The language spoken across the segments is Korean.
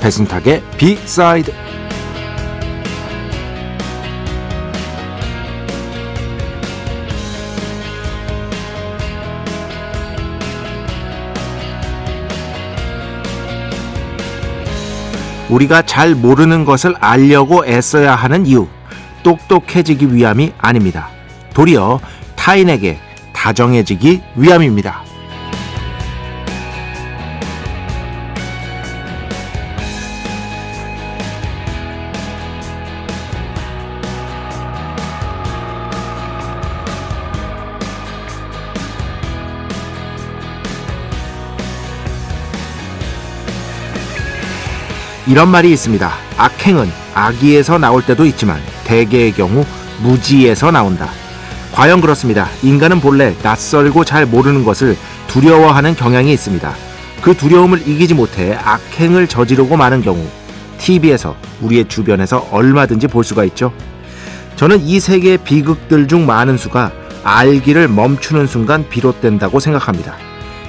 배순탁의 비사이드 우리가 잘 모르는 것을 알려고 애써야 하는 이유 똑똑해지기 위함이 아닙니다. 도리어 타인에게 다정해지기 위함입니다. 이런 말이 있습니다. 악행은 악의에서 나올 때도 있지만 대개의 경우 무지에서 나온다. 과연 그렇습니다. 인간은 본래 낯설고 잘 모르는 것을 두려워하는 경향이 있습니다. 그 두려움을 이기지 못해 악행을 저지르고 마는 경우 TV에서 우리의 주변에서 얼마든지 볼 수가 있죠. 저는 이 세계의 비극들 중 많은 수가 알기를 멈추는 순간 비롯된다고 생각합니다.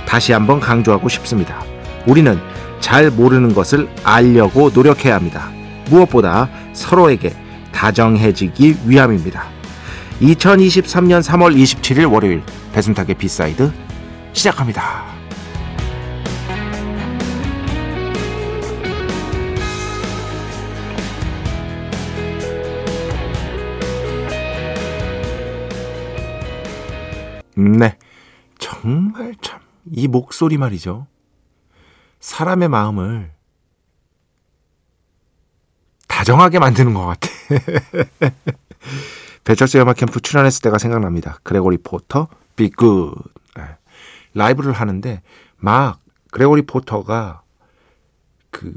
다시 한번 강조하고 싶습니다. 우리는 잘 모르는 것을 알려고 노력해야 합니다. 무엇보다 서로에게 다정해지기 위함입니다. 2023년 3월 27일 월요일 배순탁의 B side 시작합니다. 네. 정말 참 이 목소리 말이죠. 사람의 마음을 다정하게 만드는 것 같아. 배철수 음악 캠프 출연했을 때가 생각납니다. 그레고리 포터, Be Good. 네. 라이브를 하는데 막 그레고리 포터가 그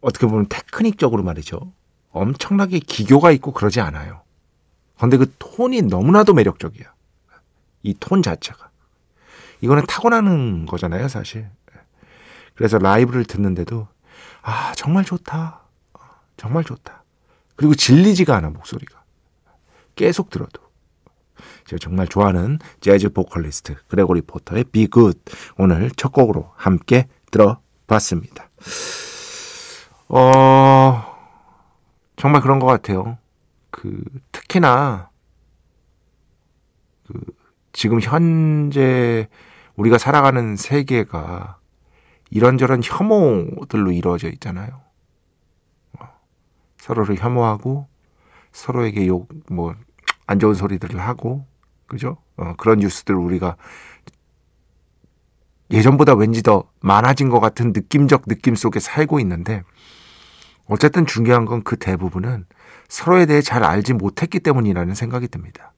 어떻게 보면 테크닉적으로 말이죠. 엄청나게 기교가 있고 그러지 않아요. 근데 그 톤이 너무나도 매력적이야. 이 톤 자체가. 이거는 타고나는 거잖아요, 사실. 그래서 라이브를 듣는데도 아 정말 좋다 정말 좋다 그리고 질리지가 않아 목소리가 계속 들어도 제가 정말 좋아하는 재즈 보컬리스트 그레고리 포터의 Be Good 오늘 첫 곡으로 함께 들어봤습니다. 어 정말 그런 것 같아요. 그 특히나 그 지금 현재 우리가 살아가는 세계가 이런저런 혐오들로 이루어져 있잖아요. 어, 서로를 혐오하고 서로에게 욕, 뭐, 안 좋은 소리들을 하고, 그죠? 어, 그런 뉴스들 우리가 예전보다 왠지 더 많아진 것 같은 느낌적 느낌 속에 살고 있는데, 어쨌든 중요한 건 그 대부분은 서로에 대해 잘 알지 못했기 때문이라는 생각이 듭니다.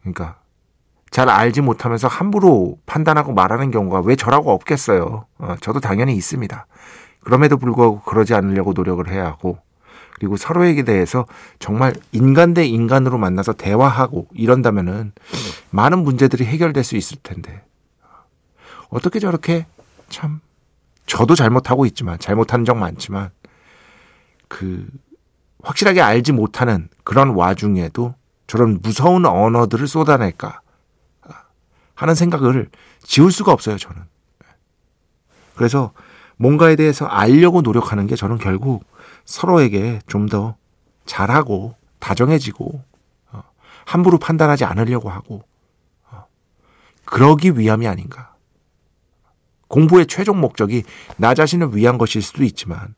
그러니까 잘 알지 못하면서 함부로 판단하고 말하는 경우가 왜 저라고 없겠어요. 어, 저도 당연히 있습니다. 그럼에도 불구하고 그러지 않으려고 노력을 해야 하고 그리고 서로에게 대해서 정말 인간 대 인간으로 만나서 대화하고 이런다면은 많은 문제들이 해결될 수 있을 텐데 어떻게 저렇게 참 저도 잘못하고 있지만 잘못하는 적 많지만 그 확실하게 알지 못하는 그런 와중에도 저런 무서운 언어들을 쏟아낼까 하는 생각을 지울 수가 없어요, 저는. 그래서 뭔가에 대해서 알려고 노력하는 게 저는 결국 서로에게 좀 더 잘하고 다정해지고 어, 함부로 판단하지 않으려고 하고 어, 그러기 위함이 아닌가. 공부의 최종 목적이 나 자신을 위한 것일 수도 있지만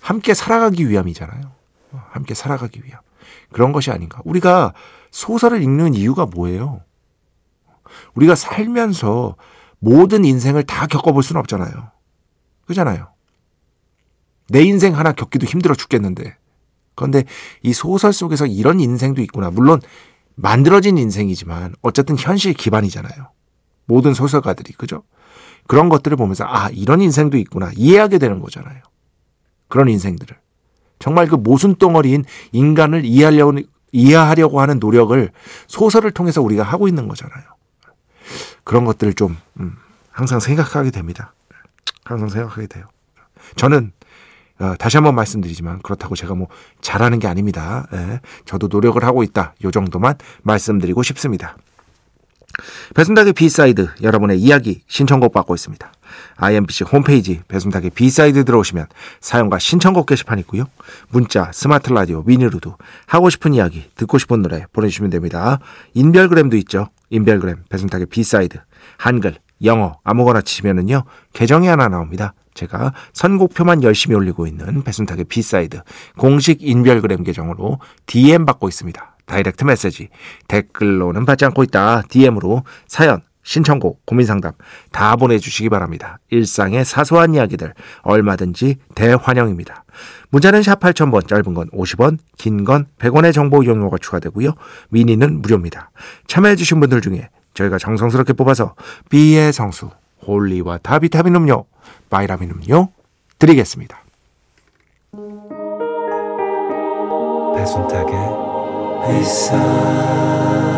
함께 살아가기 위함이잖아요. 어, 함께 살아가기 위함. 그런 것이 아닌가. 우리가 소설을 읽는 이유가 뭐예요? 우리가 살면서 모든 인생을 다 겪어볼 수는 없잖아요. 그잖아요. 내 인생 하나 겪기도 힘들어 죽겠는데. 그런데 이 소설 속에서 이런 인생도 있구나. 물론 만들어진 인생이지만 어쨌든 현실 기반이잖아요. 모든 소설가들이 그죠? 그런 것들을 보면서 아 이런 인생도 있구나 이해하게 되는 거잖아요. 그런 인생들을 정말 그 모순 덩어리인 인간을 이해하려고 이해하려고 하는 노력을 소설을 통해서 우리가 하고 있는 거잖아요. 그런 것들을 좀 음, 항상 생각하게 됩니다. 항상 생각하게 돼요. 저는 어, 다시 한번 말씀드리지만 그렇다고 제가 뭐 잘하는 게 아닙니다. 예, 저도 노력을 하고 있다. 요 정도만 말씀드리고 싶습니다. 배순탁의 B side 여러분의 이야기 신청곡 받고 있습니다. IMBC 홈페이지 배순탁의 B side 들어오시면 사연과 신청곡 게시판 있고요. 문자, 스마트 라디오, 미니로도 하고 싶은 이야기, 듣고 싶은 노래 보내주시면 됩니다. 인별그램도 있죠. 인별그램 배순탁의 B side 한글, 영어 아무거나 치시면은요 계정이 하나 나옵니다. 제가 선곡표만 열심히 올리고 있는 배순탁의 B side 공식 인별그램 계정으로 DM 받고 있습니다. direct message 댓글로는 받지 않고 있다. DM으로 사연 신청곡, 고민상담 다 보내주시기 바랍니다. 일상의 사소한 이야기들 얼마든지 대환영입니다. 문자는 샵 8000번, 짧은 건 50원, 긴 건 100원의 정보 이용료가 추가되고요. 미니는 무료입니다. 참여해주신 분들 중에 저희가 정성스럽게 뽑아서 B의 성수, 홀리와 다비타민 음료, 바이라민 음료 드리겠습니다. 배순탁의 회사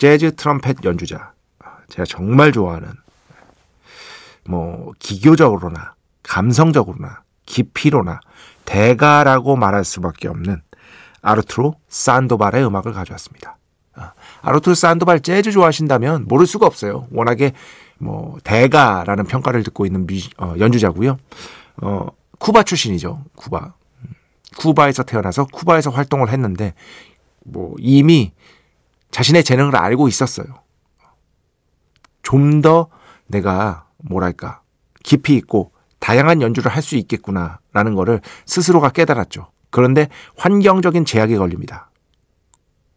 재즈 트럼펫 연주자 제가 정말 좋아하는 뭐 기교적으로나 감성적으로나 깊이로나 대가라고 말할 수밖에 없는 아르투로 산도발의 음악을 가져왔습니다. 아, 아르투로 산도발 재즈 좋아하신다면 모를 수가 없어요. 워낙에 뭐 대가라는 평가를 듣고 있는 미, 어, 연주자고요. 어, 쿠바 출신이죠. 쿠바. 음, 쿠바에서 태어나서 쿠바에서 활동을 했는데 뭐 이미 자신의 재능을 알고 있었어요. 좀 더 내가 뭐랄까 깊이 있고 다양한 연주를 할 수 있겠구나라는 거를 스스로가 깨달았죠. 그런데 환경적인 제약에 걸립니다.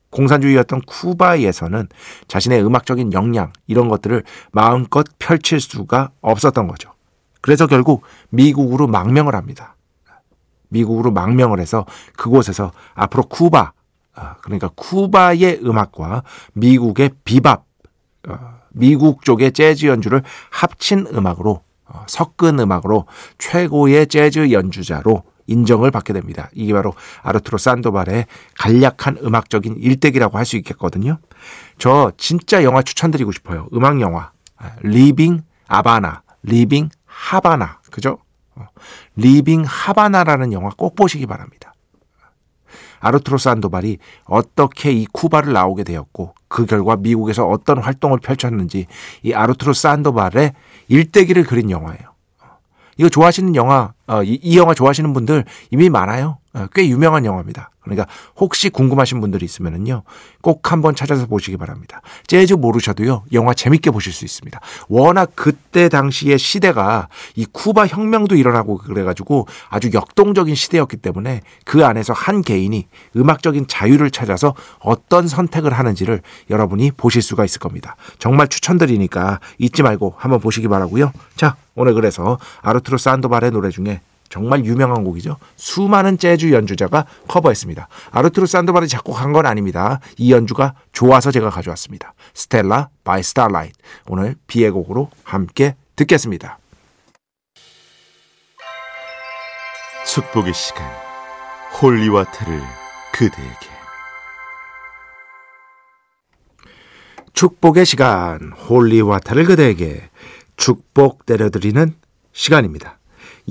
공산주의였던 쿠바에서는 자신의 음악적인 역량 이런 것들을 마음껏 펼칠 수가 없었던 거죠. 그래서 결국 미국으로 망명을 합니다. 미국으로 망명을 해서 그곳에서 앞으로 쿠바 아, 그러니까 쿠바의 음악과 미국의 비밥, 어, 미국 쪽의 재즈 연주를 합친 음악으로 어, 섞은 음악으로 최고의 재즈 연주자로 인정을 받게 됩니다. 이게 바로 아르투로 산도발의 간략한 음악적인 일대기라고 할 수 있겠거든요. 저 진짜 영화 추천드리고 싶어요. 음악 영화. 리빙 아바나, 리빙 하바나. 그죠? 리빙 하바나라는 영화 꼭 보시기 바랍니다. 아르투로 산도발이 어떻게 이 쿠바를 나오게 되었고 그 결과 미국에서 어떤 활동을 펼쳤는지 이 아르투로 산도발의 일대기를 그린 영화예요. 이거 좋아하시는 영화, 어, 이, 이 영화 좋아하시는 분들 이미 많아요. 어, 꽤 유명한 영화입니다. 그러니까 혹시 궁금하신 분들이 있으면은요, 꼭 한번 찾아서 보시기 바랍니다. 재즈 모르셔도요, 영화 재밌게 보실 수 있습니다. 워낙 그때 당시의 시대가 이 쿠바 혁명도 일어나고 그래가지고 아주 역동적인 시대였기 때문에 그 안에서 한 개인이 음악적인 자유를 찾아서 어떤 선택을 하는지를 여러분이 보실 수가 있을 겁니다. 정말 추천드리니까 잊지 말고 한번 보시기 바라고요. 자, 오늘 그래서 아르투로 산도발의 노래 중에 정말 유명한 곡이죠. 수많은 재즈 연주자가 커버했습니다. 아르투르 산도발이 작곡한 건 아닙니다. 이 연주가 좋아서 제가 가져왔습니다. Stella by Starlight. 오늘 비의 곡으로 함께 듣겠습니다. 축복의 시간 holy water를 그대에게 축복의 시간 holy water를 그대에게 축복 때려드리는 시간입니다.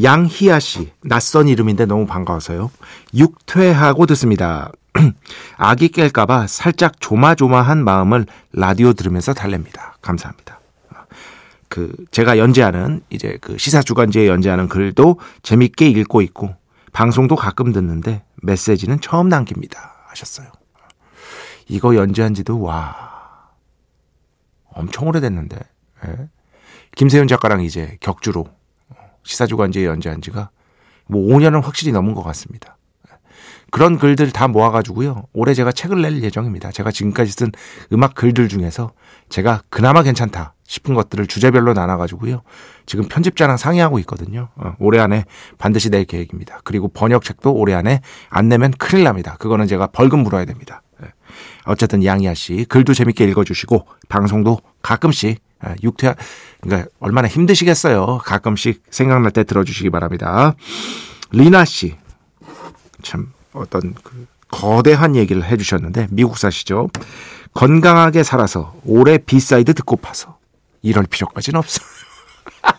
양희아 씨, 낯선 이름인데 너무 반가워서요. 육퇴하고 듣습니다. 아기 깰까봐 살짝 조마조마한 마음을 라디오 들으면서 달랩니다. 감사합니다. 그 제가 연재하는 이제 그 시사 주간지에 연재하는 글도 재밌게 읽고 있고 방송도 가끔 듣는데 메시지는 처음 남깁니다 하셨어요. 이거 연재한 지도 와 엄청 오래됐는데 예? 김세윤 작가랑 이제 격주로 시사주간지에 연재한 지가 뭐 5년은 확실히 넘은 것 같습니다. 그런 글들 다 모아가지고요. 올해 제가 책을 낼 예정입니다. 제가 지금까지 쓴 음악 글들 중에서 제가 그나마 괜찮다 싶은 것들을 주제별로 나눠가지고요. 지금 편집자랑 상의하고 있거든요. 어, 올해 안에 반드시 낼 계획입니다. 그리고 번역책도 올해 안에 안 내면 큰일 납니다. 그거는 제가 벌금 물어야 됩니다. 예. 어쨌든 양희아 씨 글도 재밌게 읽어주시고 방송도 가끔씩 아, 육퇴 그러니까 얼마나 힘드시겠어요. 가끔씩 생각날 때 들어주시기 바랍니다. 리나 씨. 참 어떤 그 거대한 얘기를 해주셨는데 미국 사시죠. 건강하게 살아서 올해 B side 듣고 파서 이럴 필요까지는 없어.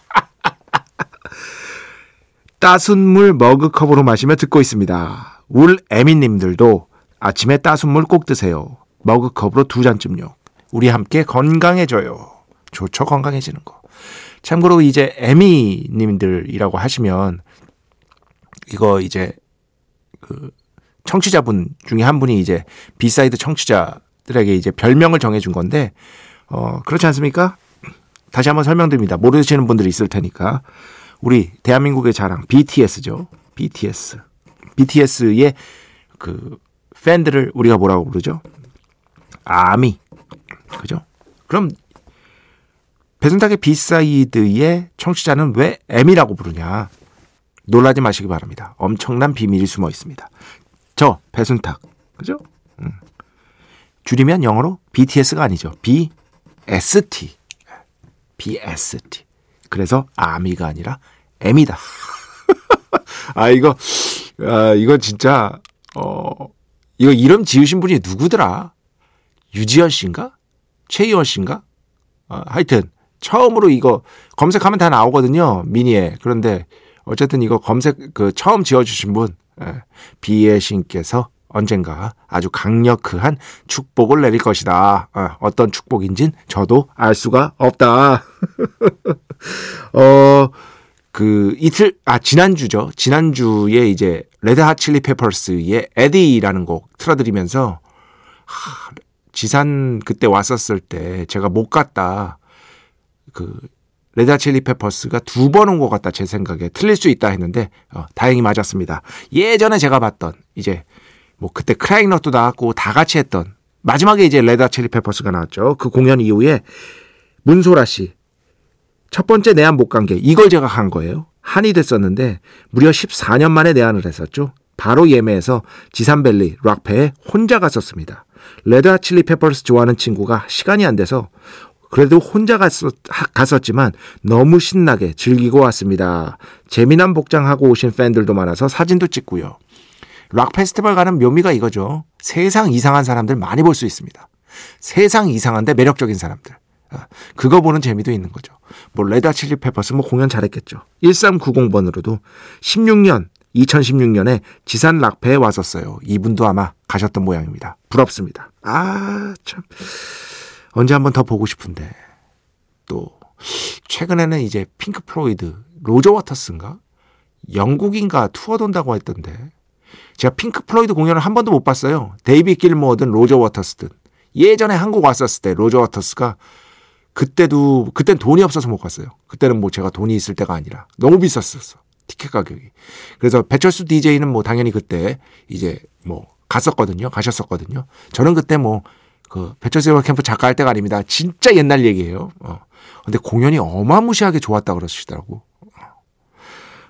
따순 물 머그컵으로 마시며 듣고 있습니다. 울 애미님들도 아침에 따순 물 꼭 드세요. 머그컵으로 두 잔쯤요. 우리 함께 건강해져요. 좋죠 건강해지는 거. 참고로 이제 애미님들이라고 하시면 이거 이제 그 청취자분 중에 한 분이 이제 B side 청취자들에게 이제 별명을 정해준 건데 어 그렇지 않습니까? 다시 한번 설명드립니다. 모르시는 분들이 있을 테니까 우리 대한민국의 자랑 BTS죠. BTS. BTS의 그 팬들을 우리가 뭐라고 부르죠? 아미. 그죠? 그럼 배순탁의 B side의 청취자는 왜 애미라고 부르냐? 놀라지 마시기 바랍니다. 엄청난 비밀이 숨어 있습니다. 저 배순탁 그죠? 음. 줄이면 영어로 BTS가 아니죠. BST. BST. 그래서 아미가 아니라 애미다. 아 이거 아 이거 진짜 어 이거 이름 지으신 분이 누구더라? 유지현 씨인가? 최희원 씨인가? 어, 하여튼 처음으로 이거 검색하면 다 나오거든요. 미니에. 그런데 어쨌든 이거 검색 그 처음 지어 주신 분 예, 비의 신께서 언젠가 아주 강력한 축복을 내릴 것이다. 어, 어떤 축복인진 저도 알 수가 없다. 어, 그 이틀 아 지난주죠. 지난주에 이제 Red Hot Chili Peppers의 Eddie라는 곡 틀어드리면서 하, 지산 그때 왔었을 때 제가 못 갔다. 그 Red Hot Chili Peppers가 두 번 온 것 같다 제 생각에 틀릴 수 있다 했는데 어, 다행히 맞았습니다. 예전에 제가 봤던 이제 뭐 그때 크라잉넛도 나왔고 다 같이 했던 마지막에 이제 Red Hot Chili Peppers가 나왔죠. 그 공연 이후에 문소라 씨 첫 번째 내한 못 간 게 이걸 제가 한 거예요. 한이 됐었는데 무려 14년 만에 내한을 했었죠. 바로 예매해서 지산벨리 락페에 혼자 갔었습니다. Red Hot Chili Peppers 좋아하는 친구가 시간이 안 돼서 그래도 혼자 갔었, 갔었지만 너무 신나게 즐기고 왔습니다. 재미난 복장하고 오신 팬들도 많아서 사진도 찍고요. 락 페스티벌 가는 묘미가 이거죠. 세상 이상한 사람들 많이 볼 수 있습니다. 세상 이상한데 매력적인 사람들. 아, 그거 보는 재미도 있는 거죠. 뭐 Red Hot Chili Peppers 뭐 공연 잘했겠죠. 1390번으로도 16년 2016년에 지산 락페에 왔었어요. 이분도 아마 가셨던 모양입니다. 부럽습니다. 아, 참. 언제 한번 더 보고 싶은데. 또, 최근에는 이제 Pink Floyd, Roger Waters인가? 영국인가 투어 돈다고 했던데. 제가 핑크 플로이드 공연을 한 번도 못 봤어요. 데이비 길모어든 로저 워터스든. 예전에 한국 왔었을 때 로저 워터스가 그때도 그땐 돈이 없어서 못 갔어요. 그때는 뭐 제가 돈이 있을 때가 아니라 너무 비쌌었어. 티켓 가격이. 그래서 배철수 DJ는 뭐 당연히 그때 이제 뭐 갔었거든요. 가셨었거든요. 저는 그때 뭐 그 배철수 캠프 작가 할 때가 아닙니다. 진짜 옛날 얘기예요. 어. 근데 공연이 어마무시하게 좋았다 그러시더라고.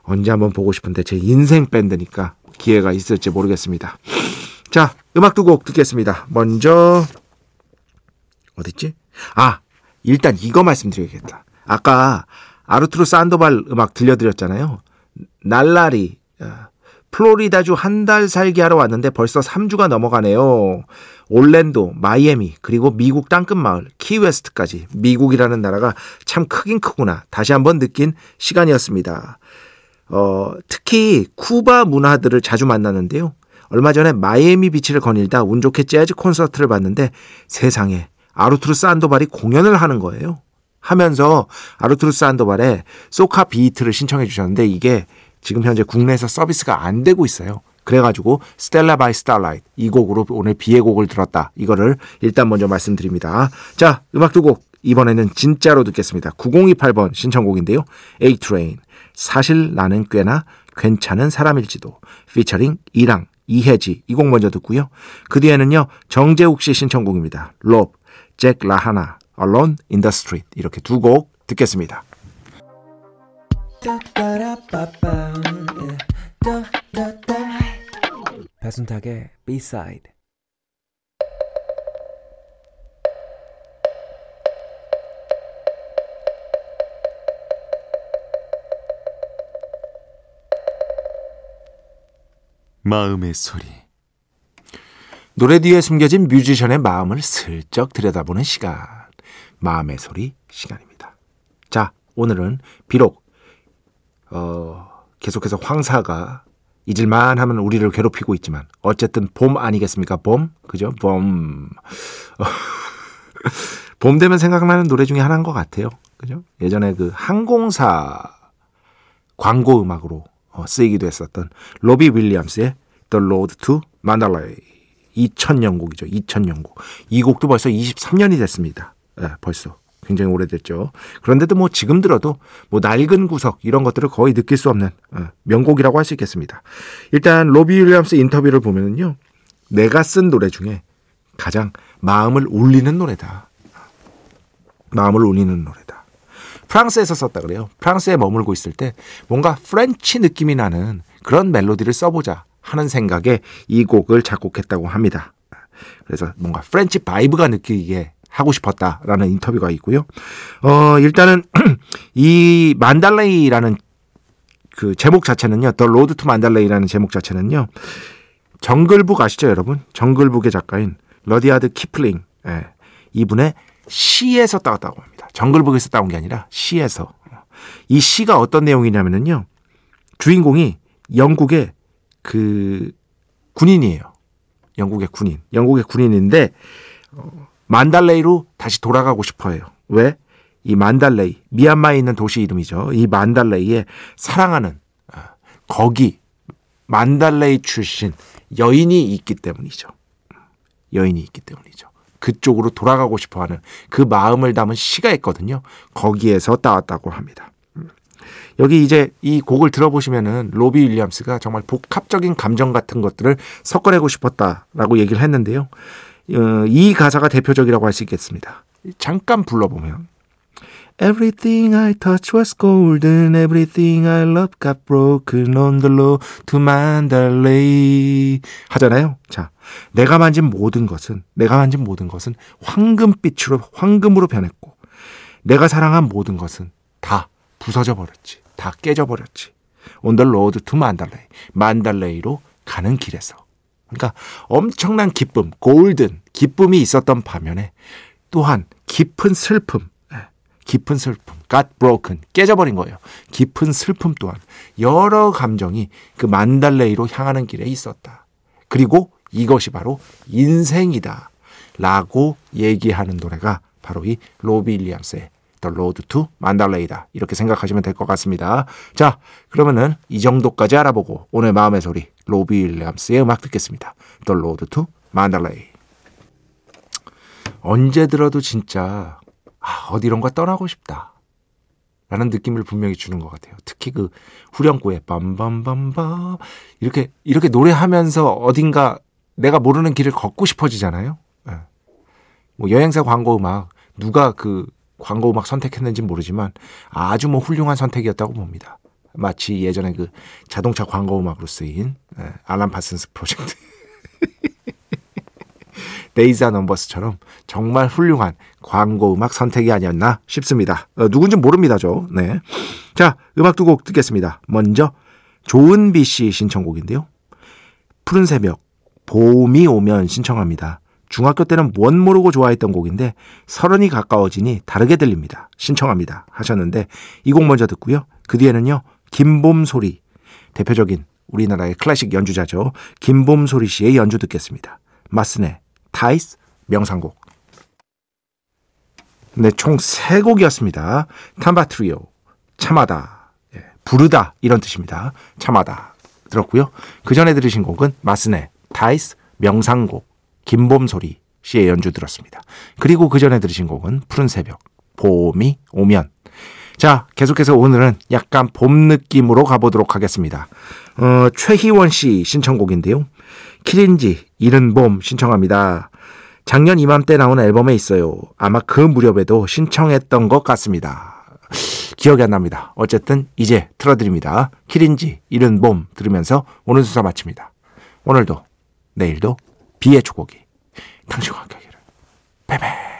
언제 한번 보고 싶은데 제 인생 밴드니까 기회가 있을지 모르겠습니다. 자, 음악 두 곡 듣겠습니다. 먼저 어딨지? 아, 일단 이거 말씀드려야겠다. 아까 아르투르 산도발 음악 들려드렸잖아요. 날라리 어, 플로리다주 한 달 살기 하러 왔는데 벌써 3주가 넘어가네요. 올랜도, 마이애미, 그리고 미국 땅끝 마을, 키웨스트까지 미국이라는 나라가 참 크긴 크구나. 다시 한번 느낀 시간이었습니다. 어, 특히 쿠바 문화들을 자주 만나는데요. 얼마 전에 마이애미 비치를 거닐다 운 좋게 재즈 콘서트를 봤는데 세상에 아르투르 산도발이 공연을 하는 거예요. 하면서 아르투르 산도발의 Soca Beat를 신청해 주셨는데 이게 지금 현재 국내에서 서비스가 안 되고 있어요. 그래가지고 Stella By Starlight 이 곡으로 오늘 비의 곡을 틀었다. 이거를 일단 먼저 말씀드립니다. 자 음악 두 곡 이번에는 진짜로 듣겠습니다. 9028번 신청곡인데요. A-Train 사실 나는 꽤나 괜찮은 사람일지도 피처링 이랑 이혜지 이 곡 먼저 듣고요. 그 뒤에는요 정재욱 씨 신청곡입니다. 롭, 잭 라하나, Alone in the Street 이렇게 두 곡 듣겠습니다. 배순탁의 B-side 마음의 소리 노래 뒤에 숨겨진 뮤지션의 마음을 슬쩍 들여다보는 시간. 마음의 소리 시간입니다. 자, 오늘은 비록 어, 계속해서 황사가 잊을만 하면 우리를 괴롭히고 있지만 어쨌든 봄 아니겠습니까? 봄? 그죠? 봄. 봄 되면 생각나는 노래 중에 하나인 것 같아요. 그죠? 예전에 그 항공사 광고 음악으로 어, 쓰이기도 했었던 로비 윌리엄스의 The Road to Mandalay 2000년 곡이죠. 2000년 곡. 이 곡도 벌써 23년이 됐습니다. 네, 벌써 굉장히 오래됐죠. 그런데도 뭐 지금 들어도 뭐 낡은 구석 이런 것들을 거의 느낄 수 없는 어, 명곡이라고 할 수 있겠습니다. 일단 로비 윌리엄스 인터뷰를 보면은요. 내가 쓴 노래 중에 가장 마음을 울리는 노래다. 마음을 울리는 노래다. 프랑스에서 썼다 그래요. 프랑스에 머물고 있을 때 뭔가 French 느낌이 나는 그런 멜로디를 써보자 하는 생각에 이 곡을 작곡했다고 합니다. 그래서 뭔가 French vibe가 느끼게 하고 싶었다라는 인터뷰가 있고요. 어, 일단은 이 만달레이라는 그 제목 자체는요. The Road To Mandalay라는 제목 자체는요. 정글북 아시죠, 여러분? 정글북의 작가인 러디아드 키플링. 예. 이분의 시에서 따왔다고 합니다. 정글북에서 따온 게 아니라 시에서. 이 시가 어떤 내용이냐면요. 주인공이 영국의 그 군인이에요. 영국의 군인. 영국의 군인인데 어, 만달레이로 다시 돌아가고 싶어해요. 왜? 이 만달레이, 미얀마에 있는 도시 이름이죠. 이 만달레이에 사랑하는 아, 거기 만달레이 출신 여인이 있기 때문이죠. 여인이 있기 때문이죠. 그쪽으로 돌아가고 싶어 하는 그 마음을 담은 시가 있거든요. 거기에서 따왔다고 합니다. 여기 이제 이 곡을 들어보시면은 로비 윌리엄스가 정말 복합적인 감정 같은 것들을 섞어내고 싶었다라고 얘기를 했는데요. 어, 이 가사가 대표적이라고 할 수 있겠습니다. 잠깐 불러보면 Everything I touch was golden. Everything I love got broken on the road to Mandalay. 하잖아요. 자, 내가 만진 모든 것은, 내가 만진 모든 것은 황금빛으로, 황금으로 변했고, 내가 사랑한 모든 것은 다 부서져 버렸지. 다 깨져 버렸지. On the road to Mandalay. 만달레이로 가는 길에서. 그러니까 엄청난 기쁨, 골든 기쁨이 있었던 반면에 또한 깊은 슬픔, 예, 깊은 슬픔, got broken, 깨져버린 거예요. 깊은 슬픔 또한 여러 감정이 그 만달레이로 향하는 길에 있었다. 그리고 이것이 바로 인생이다. 라고 얘기하는 노래가 바로 이 로비 윌리엄스의 The Road to Mandalay,다 이렇게 생각하시면 될 것 같습니다. 자, 그러면은 이 정도까지 알아보고 오늘 마음의 소리 로비 윌리엄스의 음악 듣겠습니다. The Road to Mandalay. 언제 들어도 진짜 아, 어디론가 떠나고 싶다. 라는 느낌을 분명히 주는 것 같아요. 특히 그 후렴구에 빰빰빰빰 이렇게 이렇게 노래하면서 어딘가 내가 모르는 길을 걷고 싶어지잖아요. 네. 뭐 여행사 광고 음악 누가 그 광고 음악 선택했는지 모르지만 아주 뭐 훌륭한 선택이었다고 봅니다. 마치 예전에 그 자동차 광고 음악으로 쓰인 예, 알람 파슨스 프로젝트 데이자 넘버스처럼 정말 훌륭한 광고 음악 선택이 아니었나 싶습니다. 어, 누군지 모릅니다, 저. 네. 자, 음악 두 곡 듣겠습니다. 먼저 조은비 씨 신청곡인데요. 푸른 새벽, 봄이 오면 신청합니다. 중학교 때는 뭔 모르고 좋아했던 곡인데 서른이 가까워지니 다르게 들립니다. 신청합니다. 하셨는데 이 곡 먼저 듣고요. 그 뒤에는요. 김봄 소리 대표적인 우리나라의 클래식 연주자죠. 김봄소리 씨의 연주 듣겠습니다. 마스네 타이스 명상곡 네, 총 세 곡이었습니다. 탐바 트리오, Chamada, 예, 부르다 이런 뜻입니다. Chamada 들었고요. 그 전에 들으신 곡은 마스네, 타이스, 명상곡, 김봄소리 씨의 연주 들었습니다. 그리고 그 전에 들으신 곡은 푸른 새벽, 봄이 오면. 자, 계속해서 오늘은 약간 봄 느낌으로 가보도록 하겠습니다. 어, 최희원 씨 신청곡인데요. 키린지, 이른 봄 신청합니다. 작년 이맘때 나온 앨범에 있어요. 아마 그 무렵에도 신청했던 것 같습니다. 기억이 안 납니다. 어쨌든 이제 틀어드립니다. 키린지, 이른 봄 들으면서 오늘 수사 마칩니다. 오늘도, 내일도 비의 축복이 당신과 함께 하기를. 베베.